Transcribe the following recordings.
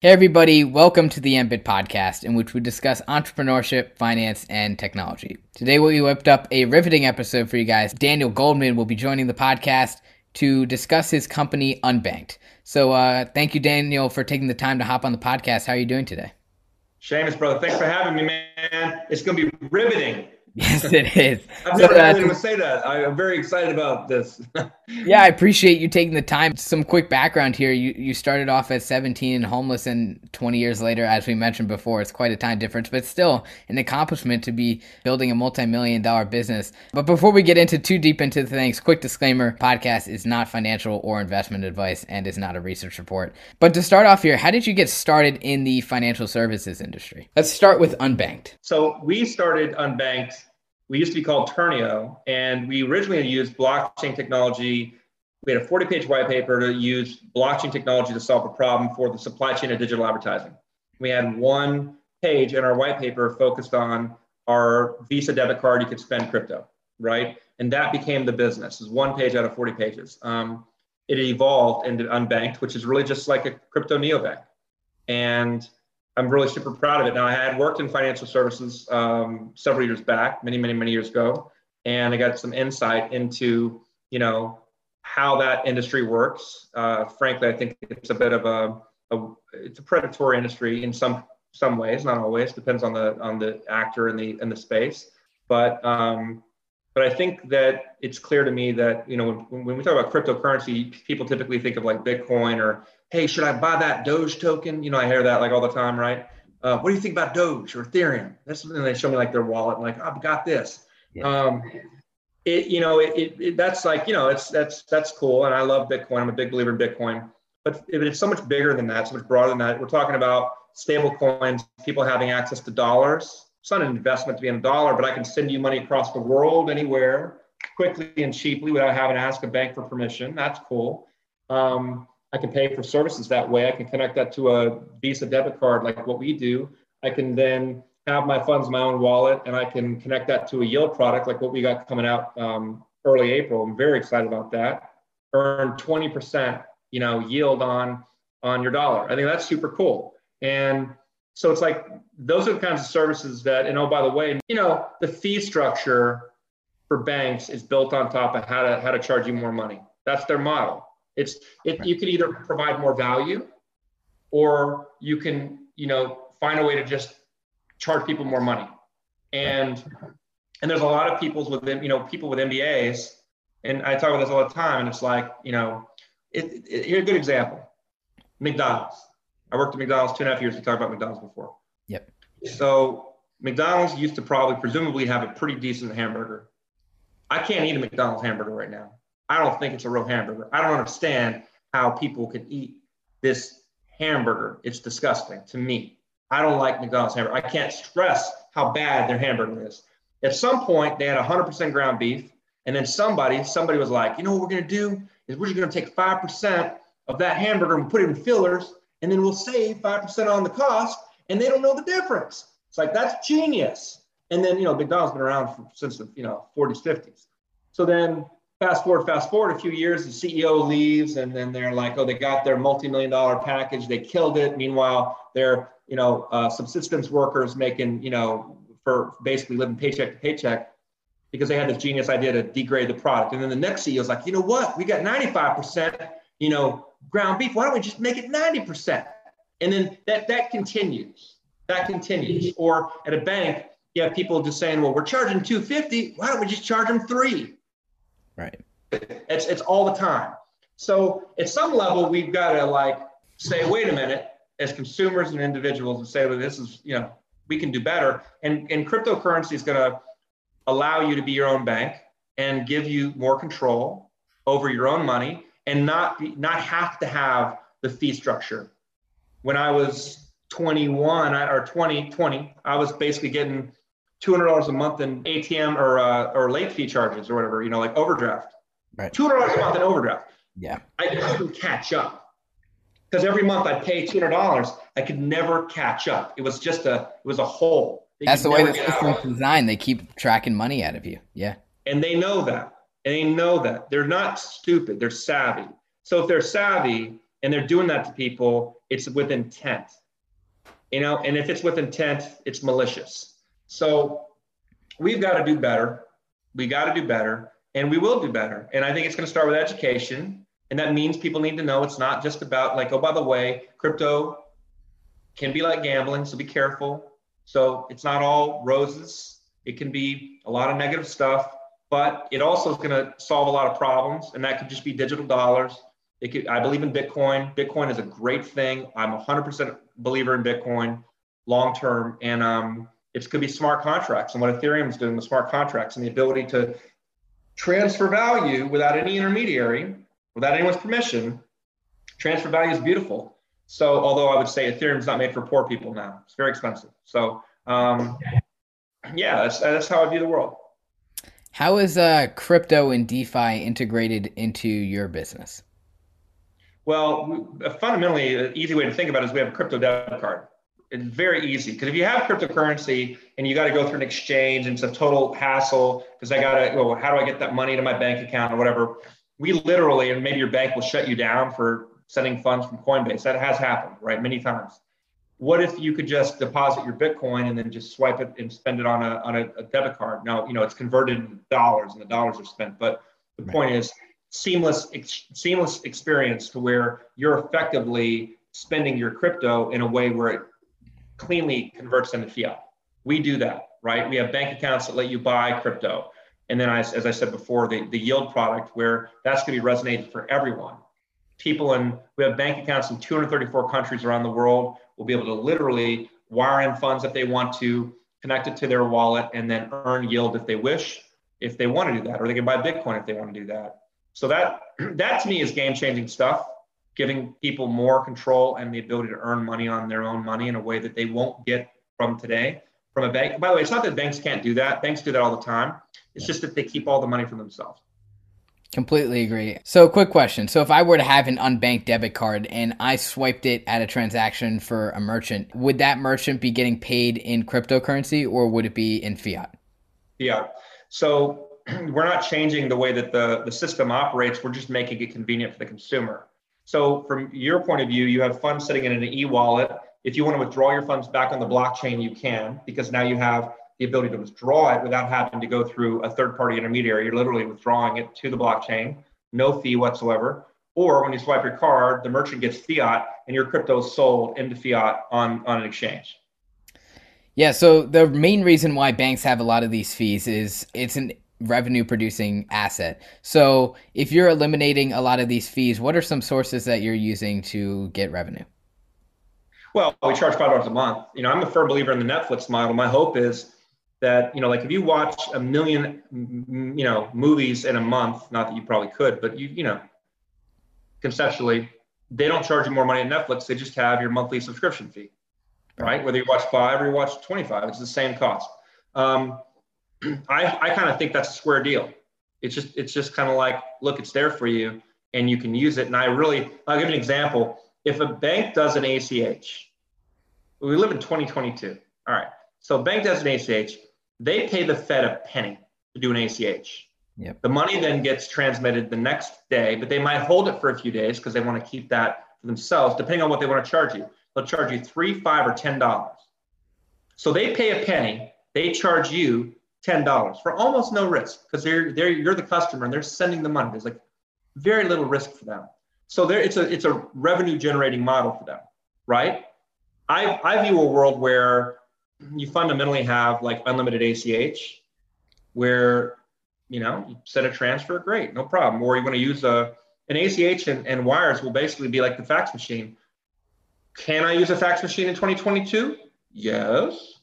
Hey, everybody, welcome to the MBIT podcast, in which we discuss entrepreneurship, finance, and technology. Today, we whipped up a riveting episode for you guys. Daniel Gouldman will be joining the podcast to discuss his company, Unbanked. So, uh, thank you, Daniel, for taking the time to hop on the podcast. How are you doing today? Shamus, brother, thanks for having me, man. It's going to be riveting. Yes, it is. I've never so, uh, heard anyone say that. I'm very excited about this. yeah, I appreciate you taking the time. Some quick background here. You you started off at 17 and homeless, and 20 years later, as we mentioned before, it's quite a time difference, but still an accomplishment to be building a multi-million dollar business. But before we get into too deep into the things, quick disclaimer: podcast is not financial or investment advice, and is not a research report. But to start off here, how did you get started in the financial services industry? Let's start with Unbanked. So we started Unbanked we used to be called Ternio, and we originally used blockchain technology. We had a 40 page white paper to use blockchain technology to solve a problem for the supply chain of digital advertising. We had one page in our white paper focused on our Visa debit card, you could spend crypto, right? And that became the business, is one page out of 40 pages. Um, it evolved into Unbanked, which is really just like a crypto neobank. And I'm really super proud of it. Now, I had worked in financial services um, several years back, many, many, many years ago, and I got some insight into, you know, how that industry works. Uh, frankly, I think it's a bit of a, a, it's a predatory industry in some some ways, not always. Depends on the on the actor in the in the space, but um, but I think that it's clear to me that you know when, when we talk about cryptocurrency, people typically think of like Bitcoin or hey, should I buy that Doge token? You know, I hear that like all the time, right? Uh, what do you think about Doge or Ethereum? That's and they show me like their wallet and like, I've got this. Yeah. Um, it, you know, it, it, it, that's like, you know, it's, that's, that's cool. And I love Bitcoin. I'm a big believer in Bitcoin, but it's so much bigger than that, so much broader than that. We're talking about stable coins, people having access to dollars. It's not an investment to be in a dollar, but I can send you money across the world anywhere quickly and cheaply without having to ask a bank for permission. That's cool. Um, I can pay for services that way. I can connect that to a Visa debit card like what we do. I can then have my funds in my own wallet and I can connect that to a yield product like what we got coming out um, early April. I'm very excited about that. Earn 20% you know yield on on your dollar. I think that's super cool. And so it's like those are the kinds of services that, and oh, by the way, you know, the fee structure for banks is built on top of how to how to charge you more money. That's their model. It's it, you can either provide more value, or you can you know find a way to just charge people more money. And and there's a lot of people with you know people with MBAs, and I talk about this all the time. And it's like you know, it, it, here's a good example: McDonald's. I worked at McDonald's two and a half years. We talked about McDonald's before. Yep. So McDonald's used to probably presumably have a pretty decent hamburger. I can't eat a McDonald's hamburger right now. I don't think it's a real hamburger. I don't understand how people can eat this hamburger. It's disgusting to me. I don't like McDonald's hamburger. I can't stress how bad their hamburger is. At some point, they had 100% ground beef, and then somebody, somebody was like, you know what we're gonna do is we're just gonna take five percent of that hamburger and put it in fillers, and then we'll save five percent on the cost, and they don't know the difference. It's like that's genius. And then you know, McDonald's been around since the you know 40s, 50s. So then fast forward, fast forward a few years, the CEO leaves, and then they're like, oh, they got their multi-million dollar package, they killed it. Meanwhile, they're you know uh, subsistence workers making you know for basically living paycheck to paycheck because they had this genius idea to degrade the product. And then the next CEO is like, you know what? We got 95%, you know, ground beef. Why don't we just make it 90%? And then that that continues. That continues. Or at a bank, you have people just saying, well, we're charging 250. Why don't we just charge them three? Right. It's it's all the time. So at some level, we've got to like say, wait a minute, as consumers and individuals, and say, well, this is you know we can do better. And and cryptocurrency is going to allow you to be your own bank and give you more control over your own money and not be, not have to have the fee structure. When I was 21 or 20, 20, I was basically getting two hundred dollars a month in ATM or uh, or late fee charges or whatever, you know, like overdraft. Right. Two hundred dollars a month in overdraft. Yeah. I couldn't catch up because every month I'd pay two hundred dollars. I could never catch up. It was just a it was a hole. That's the way the system's designed. They keep tracking money out of you. Yeah. And they know that. And they know that. They're not stupid. They're savvy. So if they're savvy and they're doing that to people, it's with intent. You know, and if it's with intent, it's malicious. So we've got to do better. We got to do better, and we will do better. And I think it's going to start with education. And that means people need to know it's not just about like, oh, by the way, crypto can be like gambling, so be careful. So it's not all roses. It can be a lot of negative stuff, but it also is going to solve a lot of problems, and that could just be digital dollars. It could, I believe in Bitcoin. Bitcoin is a great thing. I'm 100% believer in Bitcoin long term, and um, it could be smart contracts. And what Ethereum is doing with smart contracts and the ability to transfer value without any intermediary, without anyone's permission, transfer value is beautiful. So, although I would say Ethereum is not made for poor people now, it's very expensive. So, um, yeah, that's, that's how I view the world. How is uh, crypto and DeFi integrated into your business? Well, fundamentally, an easy way to think about it is we have a crypto debit card. It's very easy because if you have cryptocurrency and you got to go through an exchange and it's a total hassle because I got to, well, how do I get that money to my bank account or whatever? We literally, and maybe your bank will shut you down for sending funds from Coinbase. That has happened, right? Many times. What if you could just deposit your Bitcoin and then just swipe it and spend it on a, on a, a debit card? Now, you know, it's converted into dollars and the dollars are spent. But the right. point is seamless, ex- seamless experience to where you're effectively spending your crypto in a way where it cleanly converts into fiat. We do that, right? We have bank accounts that let you buy crypto. And then, as, as I said before, the, the yield product where that's going to be resonated for everyone. People in, we have bank accounts in 234 countries around the world will be able to literally wire in funds if they want to, connect it to their wallet, and then earn yield if they wish, if they want to do that, or they can buy Bitcoin if they want to do that. So that that to me is game changing stuff giving people more control and the ability to earn money on their own money in a way that they won't get from today from a bank. By the way, it's not that banks can't do that. Banks do that all the time. It's just that they keep all the money for themselves. Completely agree. So, quick question. So, if I were to have an unbanked debit card and I swiped it at a transaction for a merchant, would that merchant be getting paid in cryptocurrency or would it be in fiat? Yeah. So, we're not changing the way that the, the system operates. We're just making it convenient for the consumer. So from your point of view, you have funds sitting in an e-wallet. If you want to withdraw your funds back on the blockchain, you can, because now you have the ability to withdraw it without having to go through a third-party intermediary. You're literally withdrawing it to the blockchain, no fee whatsoever. Or when you swipe your card, the merchant gets fiat and your crypto is sold into fiat on, on an exchange. Yeah, so the main reason why banks have a lot of these fees is it's an revenue producing asset. So if you're eliminating a lot of these fees, what are some sources that you're using to get revenue? Well, we charge five dollars a month. You know, I'm a firm believer in the Netflix model. My hope is that you know, like if you watch a million, you know, movies in a month, not that you probably could, but you, you know, conceptually, they don't charge you more money at Netflix. They just have your monthly subscription fee, right? Whether you watch five or you watch 25, it's the same cost. Um, I, I kind of think that's a square deal. It's just it's just kind of like, look, it's there for you and you can use it. And I really, I'll give you an example. If a bank does an ACH, we live in 2022. All right. So a bank does an ACH, they pay the Fed a penny to do an ACH. Yep. The money then gets transmitted the next day, but they might hold it for a few days because they want to keep that for themselves, depending on what they want to charge you. They'll charge you three, five, or ten dollars. So they pay a penny, they charge you $10 for almost no risk because they're, they're, you're the customer and they're sending the money. There's like very little risk for them. So there, it's a, it's a revenue generating model for them, right? I, I view a world where you fundamentally have like unlimited ACH where, you know, you set a transfer, great, no problem. Or you want to use a, an ACH and, and wires will basically be like the fax machine. Can I use a fax machine in 2022? Yes.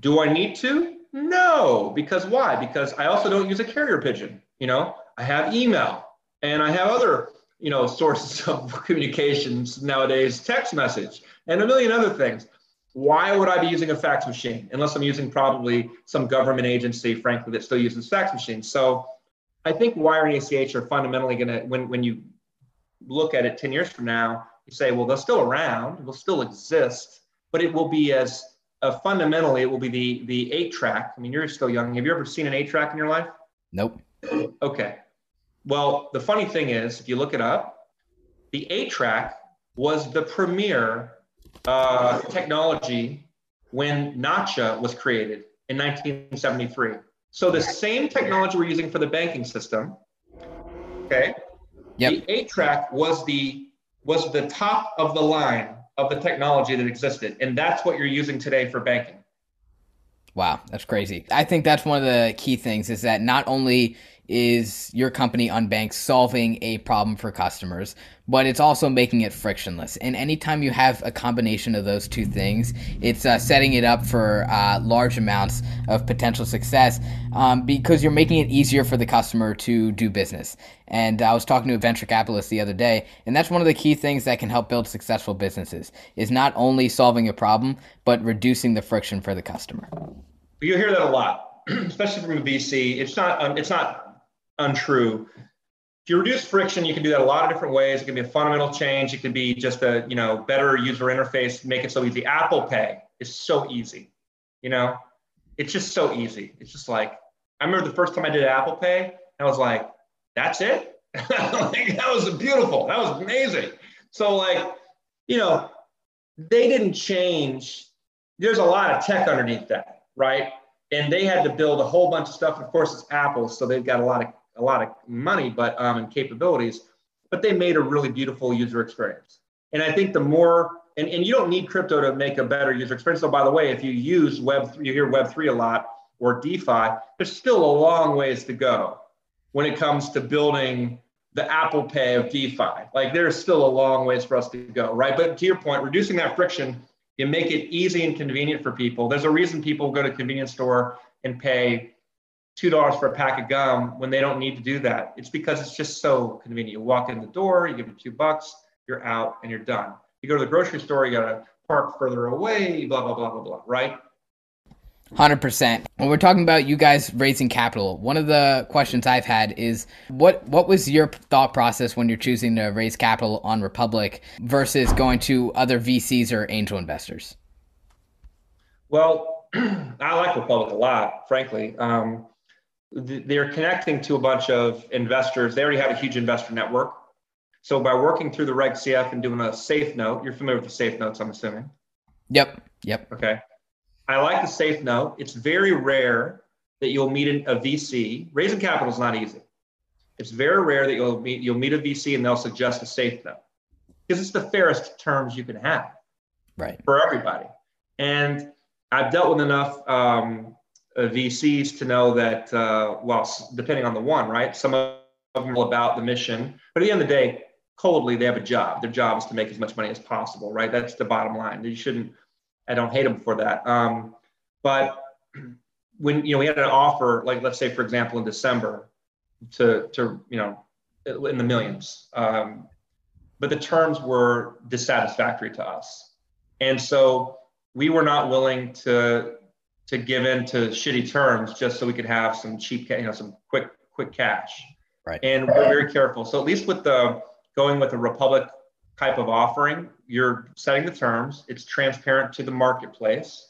Do I need to? No, because why? Because I also don't use a carrier pigeon. You know, I have email and I have other, you know, sources of communications nowadays, text message and a million other things. Why would I be using a fax machine unless I'm using probably some government agency, frankly, that still uses fax machines? So I think wire and ACH are fundamentally going to, when, when you look at it 10 years from now, you say, well, they're still around, they'll still exist, but it will be as uh, fundamentally it will be the the eight track. I mean, you're still young. Have you ever seen an eight track in your life? Nope. Okay. Well, the funny thing is, if you look it up, the eight track was the premier uh, technology when Nacha was created in 1973. So the same technology we're using for the banking system, okay? Yep. The eight track was the was the top of the line of the technology that existed, and that's what you're using today for banking. Wow, that's crazy. I think that's one of the key things is that not only is your company Unbanked solving a problem for customers, but it's also making it frictionless. And anytime you have a combination of those two things, it's uh, setting it up for uh, large amounts of potential success um, because you're making it easier for the customer to do business. And I was talking to a venture capitalist the other day, and that's one of the key things that can help build successful businesses is not only solving a problem, but reducing the friction for the customer. You hear that a lot, especially from a VC. It's not um, it's not untrue. If you reduce friction, you can do that a lot of different ways. It can be a fundamental change. It can be just a you know better user interface, make it so easy. Apple Pay is so easy. You know, it's just so easy. It's just like I remember the first time I did Apple Pay, I was like, that's it. like, that was beautiful. That was amazing. So like, you know, they didn't change. There's a lot of tech underneath that, right? And they had to build a whole bunch of stuff. Of course, it's Apple, so they've got a lot of a lot of money, but um, and capabilities, but they made a really beautiful user experience. And I think the more and, and you don't need crypto to make a better user experience. So by the way, if you use Web, you hear Web three a lot or DeFi, there's still a long ways to go when it comes to building the Apple Pay of DeFi. Like there's still a long ways for us to go, right? But to your point, reducing that friction, you make it easy and convenient for people. There's a reason people go to convenience store and pay two dollars for a pack of gum when they don't need to do that. It's because it's just so convenient. You walk in the door, you give them two bucks, you're out, and you're done. You go to the grocery store, you got to park further away, blah blah blah blah blah. Right? Hundred percent. When we're talking about you guys raising capital, one of the questions I've had is what what was your thought process when you're choosing to raise capital on Republic versus going to other VCs or angel investors? Well, I like Republic a lot, frankly. Um, they're connecting to a bunch of investors. They already have a huge investor network. So by working through the Reg CF and doing a safe note, you're familiar with the safe notes, I'm assuming. Yep. Yep. Okay. I like the safe note. It's very rare that you'll meet a VC. Raising capital is not easy. It's very rare that you'll meet you'll meet a VC and they'll suggest a safe note because it's the fairest terms you can have, right, for everybody. And I've dealt with enough um, VCs to know that, uh, well, depending on the one, right? Some of them are about the mission, but at the end of the day, coldly, they have a job. Their job is to make as much money as possible, right? That's the bottom line. You shouldn't. I don't hate them for that. Um, but when you know we had an offer, like let's say for example in December, to to you know in the millions, um, but the terms were dissatisfactory to us, and so we were not willing to to give in to shitty terms just so we could have some cheap, you know, some quick quick cash. Right. And we're very careful. So at least with the going with a Republic type of offering, you're setting the terms. It's transparent to the marketplace.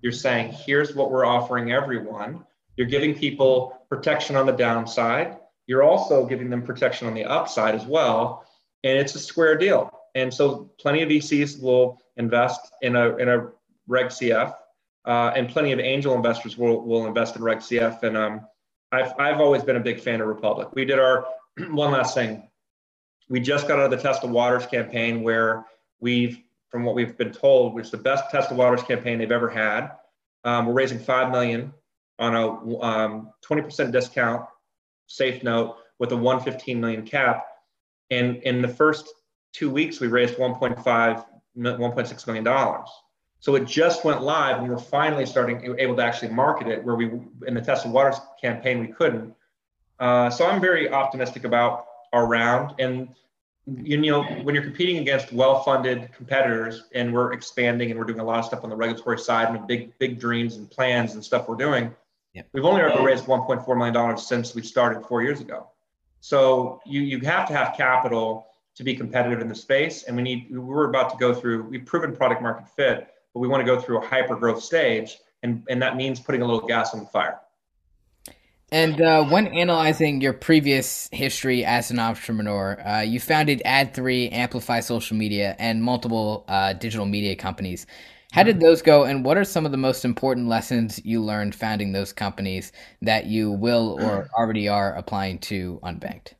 You're saying, here's what we're offering everyone. You're giving people protection on the downside. You're also giving them protection on the upside as well. And it's a square deal. And so plenty of VCs will invest in a in a Reg CF uh, and plenty of angel investors will, will invest in RegCF. And um, I've, I've always been a big fan of Republic. We did our one last thing. We just got out of the Test Tesla Waters campaign where we've, from what we've been told, it's the best Test Tesla Waters campaign they've ever had. Um, we're raising five million on a um, 20% discount, safe note with a 115 million cap. And in the first two weeks, we raised 1.5, 1.6 million dollars. So it just went live, and we're finally starting able to actually market it. Where we in the Tesla Waters campaign we couldn't. Uh, so I'm very optimistic about our round, and you know when you're competing against well-funded competitors, and we're expanding, and we're doing a lot of stuff on the regulatory side, and big big dreams and plans and stuff we're doing. Yep. We've only ever raised 1.4 million dollars since we started four years ago. So you you have to have capital to be competitive in the space, and we need we're about to go through. We've proven product market fit but we want to go through a hyper growth stage, and, and that means putting a little gas on the fire. And uh, when analyzing your previous history as an entrepreneur, uh, you founded Ad3, Amplify Social Media, and multiple uh, digital media companies. How did those go, and what are some of the most important lessons you learned founding those companies that you will or already are applying to Unbanked?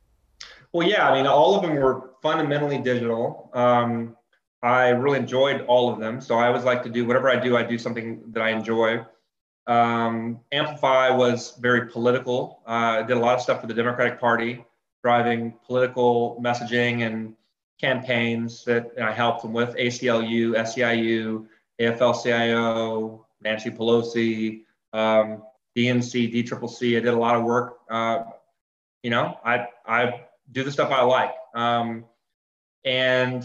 Well, yeah, I mean, all of them were fundamentally digital. Um, I really enjoyed all of them. So I always like to do whatever I do, I do something that I enjoy. Um, Amplify was very political. Uh, I did a lot of stuff for the Democratic Party, driving political messaging and campaigns that I helped them with ACLU, SEIU, AFL-CIO, Nancy Pelosi, um, DNC, DCCC. I did a lot of work. Uh, you know, I I do the stuff I like. Um, and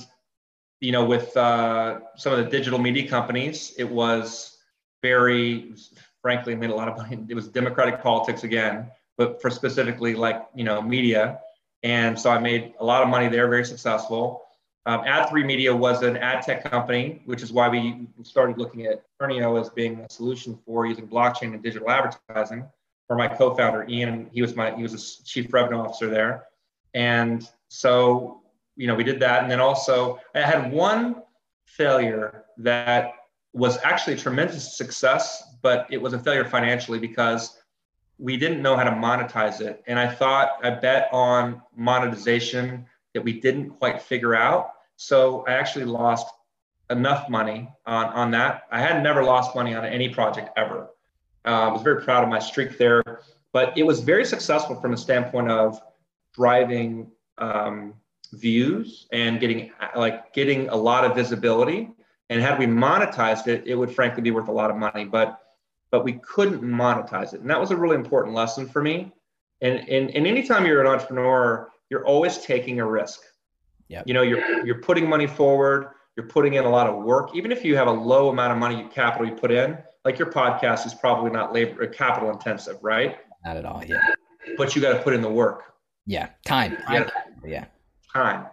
you know, with uh, some of the digital media companies, it was very frankly made a lot of money. It was democratic politics again, but for specifically like you know media, and so I made a lot of money there, very successful. Um, Ad3 Media was an ad tech company, which is why we started looking at Ternio as being a solution for using blockchain and digital advertising. For my co-founder Ian, he was my he was a chief revenue officer there, and so you know we did that, and then also I had one failure that was actually a tremendous success but it was a failure financially because we didn't know how to monetize it. And I thought I bet on monetization that we didn't quite figure out. So I actually lost enough money on, on that. I had never lost money on any project ever. Uh, I was very proud of my streak there, but it was very successful from a standpoint of driving um, views and getting like getting a lot of visibility. And had we monetized it, it would frankly be worth a lot of money. But but we couldn't monetize it. And that was a really important lesson for me. And, and, and anytime you're an entrepreneur, you're always taking a risk. Yep. You know, you're, you're putting money forward, you're putting in a lot of work. Even if you have a low amount of money capital you put in, like your podcast is probably not labor capital intensive, right? Not at all. Yeah. But you got to put in the work. Yeah. Time. Yeah. yeah. Time.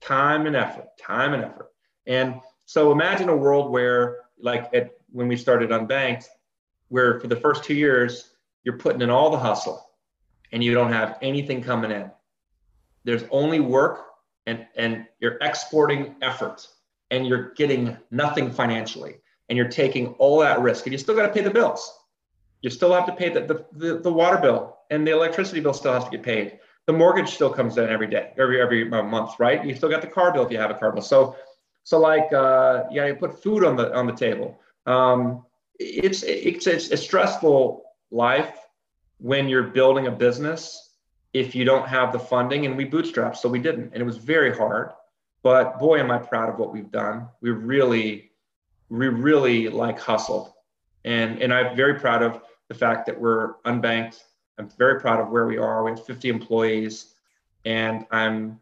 Time and effort. Time and effort. And so imagine a world where, like at when we started Unbanked, where for the first two years, you're putting in all the hustle and you don't have anything coming in. There's only work and, and you're exporting effort and you're getting nothing financially and you're taking all that risk and you still got to pay the bills. You still have to pay the, the, the, the, water bill and the electricity bill still has to get paid. The mortgage still comes in every day, every every month, right? You still got the car bill if you have a car bill. So so like uh, yeah, you put food on the on the table. Um, it's it's, it's a stressful life when you're building a business if you don't have the funding and we bootstrapped so we didn't and it was very hard but boy am i proud of what we've done we really we really like hustled and and i'm very proud of the fact that we're unbanked i'm very proud of where we are we have 50 employees and i'm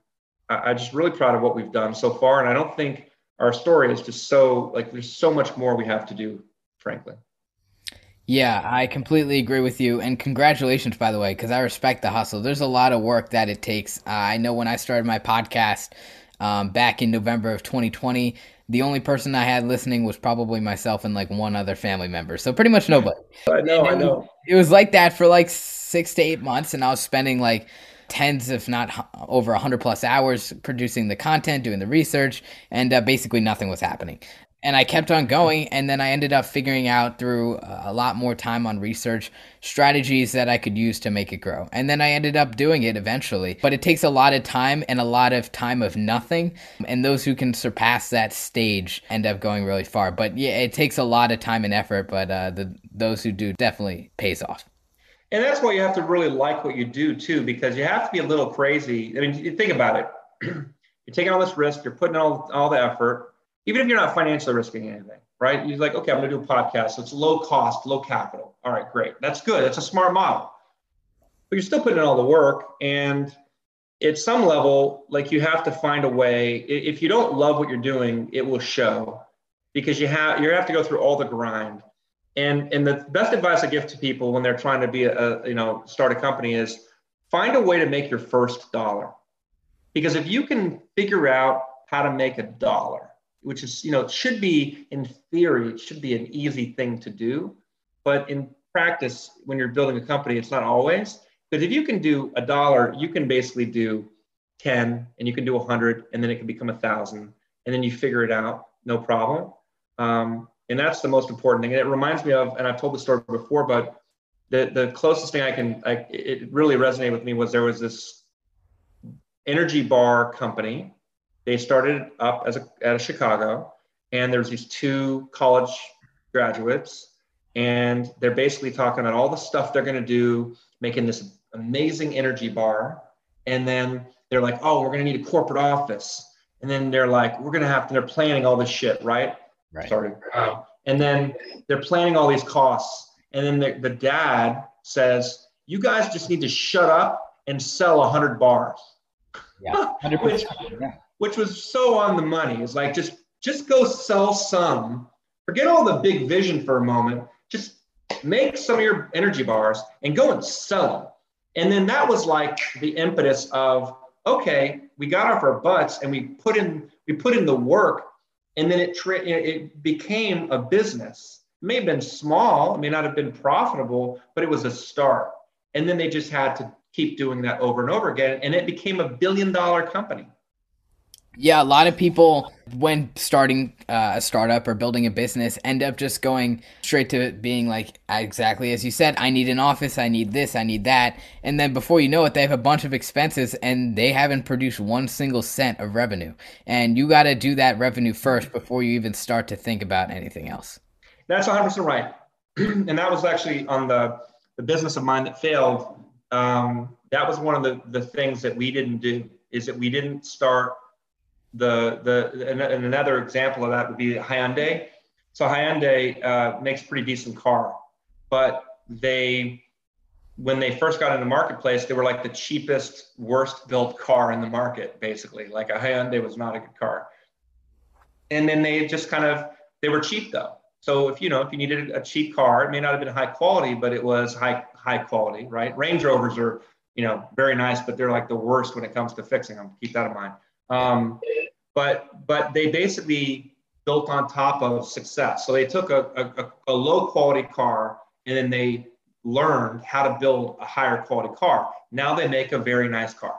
i'm just really proud of what we've done so far and i don't think our story is just so like there's so much more we have to do frankly. Yeah, I completely agree with you. And congratulations, by the way, because I respect the hustle. There's a lot of work that it takes. Uh, I know when I started my podcast um, back in November of 2020, the only person I had listening was probably myself and like one other family member. So pretty much nobody. I know, I know. It was like that for like six to eight months. And I was spending like, tens, if not over 100 plus hours producing the content, doing the research, and uh, basically nothing was happening and I kept on going. And then I ended up figuring out through a lot more time on research strategies that I could use to make it grow. And then I ended up doing it eventually. But it takes a lot of time and a lot of time of nothing. And those who can surpass that stage end up going really far. But yeah, it takes a lot of time and effort. But uh, the those who do definitely pays off. And that's why you have to really like what you do too, because you have to be a little crazy. I mean, you think about it. you're taking all this risk. You're putting all all the effort even if you're not financially risking anything, right? You're like, okay, I'm going to do a podcast. So it's low cost, low capital. All right, great. That's good. That's a smart model. But you're still putting in all the work. And at some level, like you have to find a way. If you don't love what you're doing, it will show because you have you have to go through all the grind. And and the best advice I give to people when they're trying to be a, you know start a company is find a way to make your first dollar. Because if you can figure out how to make a dollar, which is, you know, it should be in theory, it should be an easy thing to do. But in practice, when you're building a company, it's not always. Because if you can do a dollar, you can basically do 10 and you can do 100 and then it can become a thousand and then you figure it out, no problem. Um, and that's the most important thing. And it reminds me of, and I've told the story before, but the, the closest thing I can, I, it really resonated with me was there was this energy bar company. They started up as a, out of Chicago and there's these two college graduates and they're basically talking about all the stuff they're going to do, making this amazing energy bar. And then they're like, oh, we're going to need a corporate office. And then they're like, we're going to have to, they're planning all this shit, right? Right. Sorry. Um, and then they're planning all these costs. And then the, the dad says, you guys just need to shut up and sell 100 bars. Yeah. 100%. which, yeah. which was so on the money. It's like, just, just go sell some, forget all the big vision for a moment. Just make some of your energy bars and go and sell them. And then that was like the impetus of, okay, we got off our butts and we put in we put in the work, and then it tra- it became a business. It may have been small, it may not have been profitable, but it was a start. And then they just had to keep doing that over and over again, and it became a billion dollar company. Yeah, a lot of people, when starting uh, a startup or building a business, end up just going straight to being like, exactly as you said, I need an office, I need this, I need that. And then before you know it, they have a bunch of expenses and they haven't produced one single cent of revenue. And you got to do that revenue first before you even start to think about anything else. That's 100% right. and that was actually on the, the business of mine that failed. Um, that was one of the, the things that we didn't do is that we didn't start the the and another example of that would be Hyundai. So Hyundai uh, makes a pretty decent car, but they when they first got in the marketplace, they were like the cheapest, worst built car in the market, basically. Like a Hyundai was not a good car. And then they just kind of they were cheap though. So if you know if you needed a cheap car, it may not have been high quality, but it was high high quality, right? Range Rovers are you know very nice, but they're like the worst when it comes to fixing them. Keep that in mind. Um, but but they basically built on top of success. So they took a, a, a low quality car and then they learned how to build a higher quality car. Now they make a very nice car,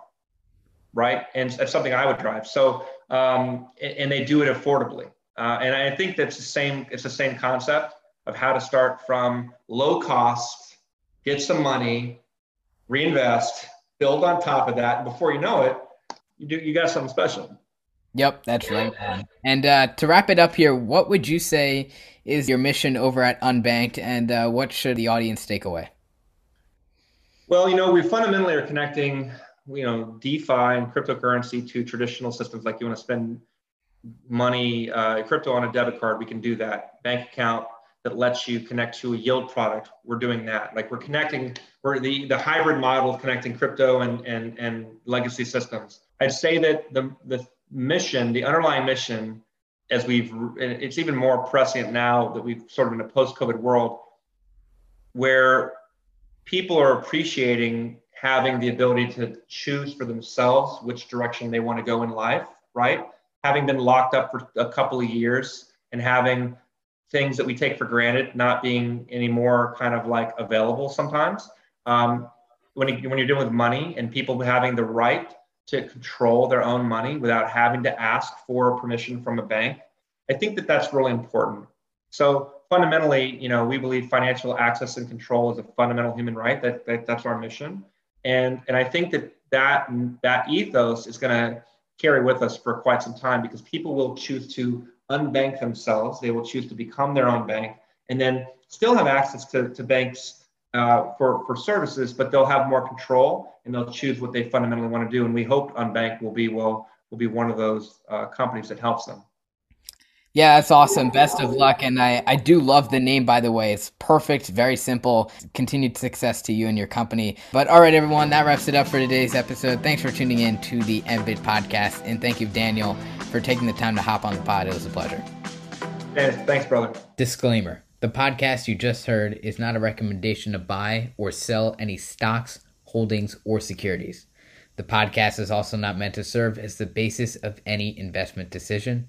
right? And that's something I would drive. So um, and they do it affordably. Uh, and I think that's the same. It's the same concept of how to start from low cost, get some money, reinvest, build on top of that. And before you know it, you do you got something special. Yep, that's right. And uh, to wrap it up here, what would you say is your mission over at Unbanked, and uh, what should the audience take away? Well, you know, we fundamentally are connecting, you know, DeFi and cryptocurrency to traditional systems. Like you want to spend money, uh, crypto on a debit card, we can do that. Bank account that lets you connect to a yield product, we're doing that. Like we're connecting, we're the the hybrid model of connecting crypto and and and legacy systems. I'd say that the the mission, the underlying mission, as we've, it's even more prescient now that we've sort of in a post-COVID world, where people are appreciating having the ability to choose for themselves which direction they want to go in life, right? Having been locked up for a couple of years and having things that we take for granted not being anymore kind of like available sometimes. Um, when, when you're dealing with money and people having the right to control their own money without having to ask for permission from a bank. I think that that's really important. So fundamentally, you know, we believe financial access and control is a fundamental human right. That, that that's our mission, and and I think that that that ethos is going to carry with us for quite some time because people will choose to unbank themselves. They will choose to become their own bank, and then still have access to, to banks uh, for, for services, but they'll have more control and they'll choose what they fundamentally want to do. And we hope Unbank will be will will be one of those uh, companies that helps them. Yeah, that's awesome. Best of luck. And I, I do love the name, by the way. It's perfect, very simple. Continued success to you and your company. But all right, everyone, that wraps it up for today's episode. Thanks for tuning in to the MBIT podcast. And thank you, Daniel, for taking the time to hop on the pod. It was a pleasure. thanks, brother. Disclaimer the podcast you just heard is not a recommendation to buy or sell any stocks, holdings, or securities. The podcast is also not meant to serve as the basis of any investment decision.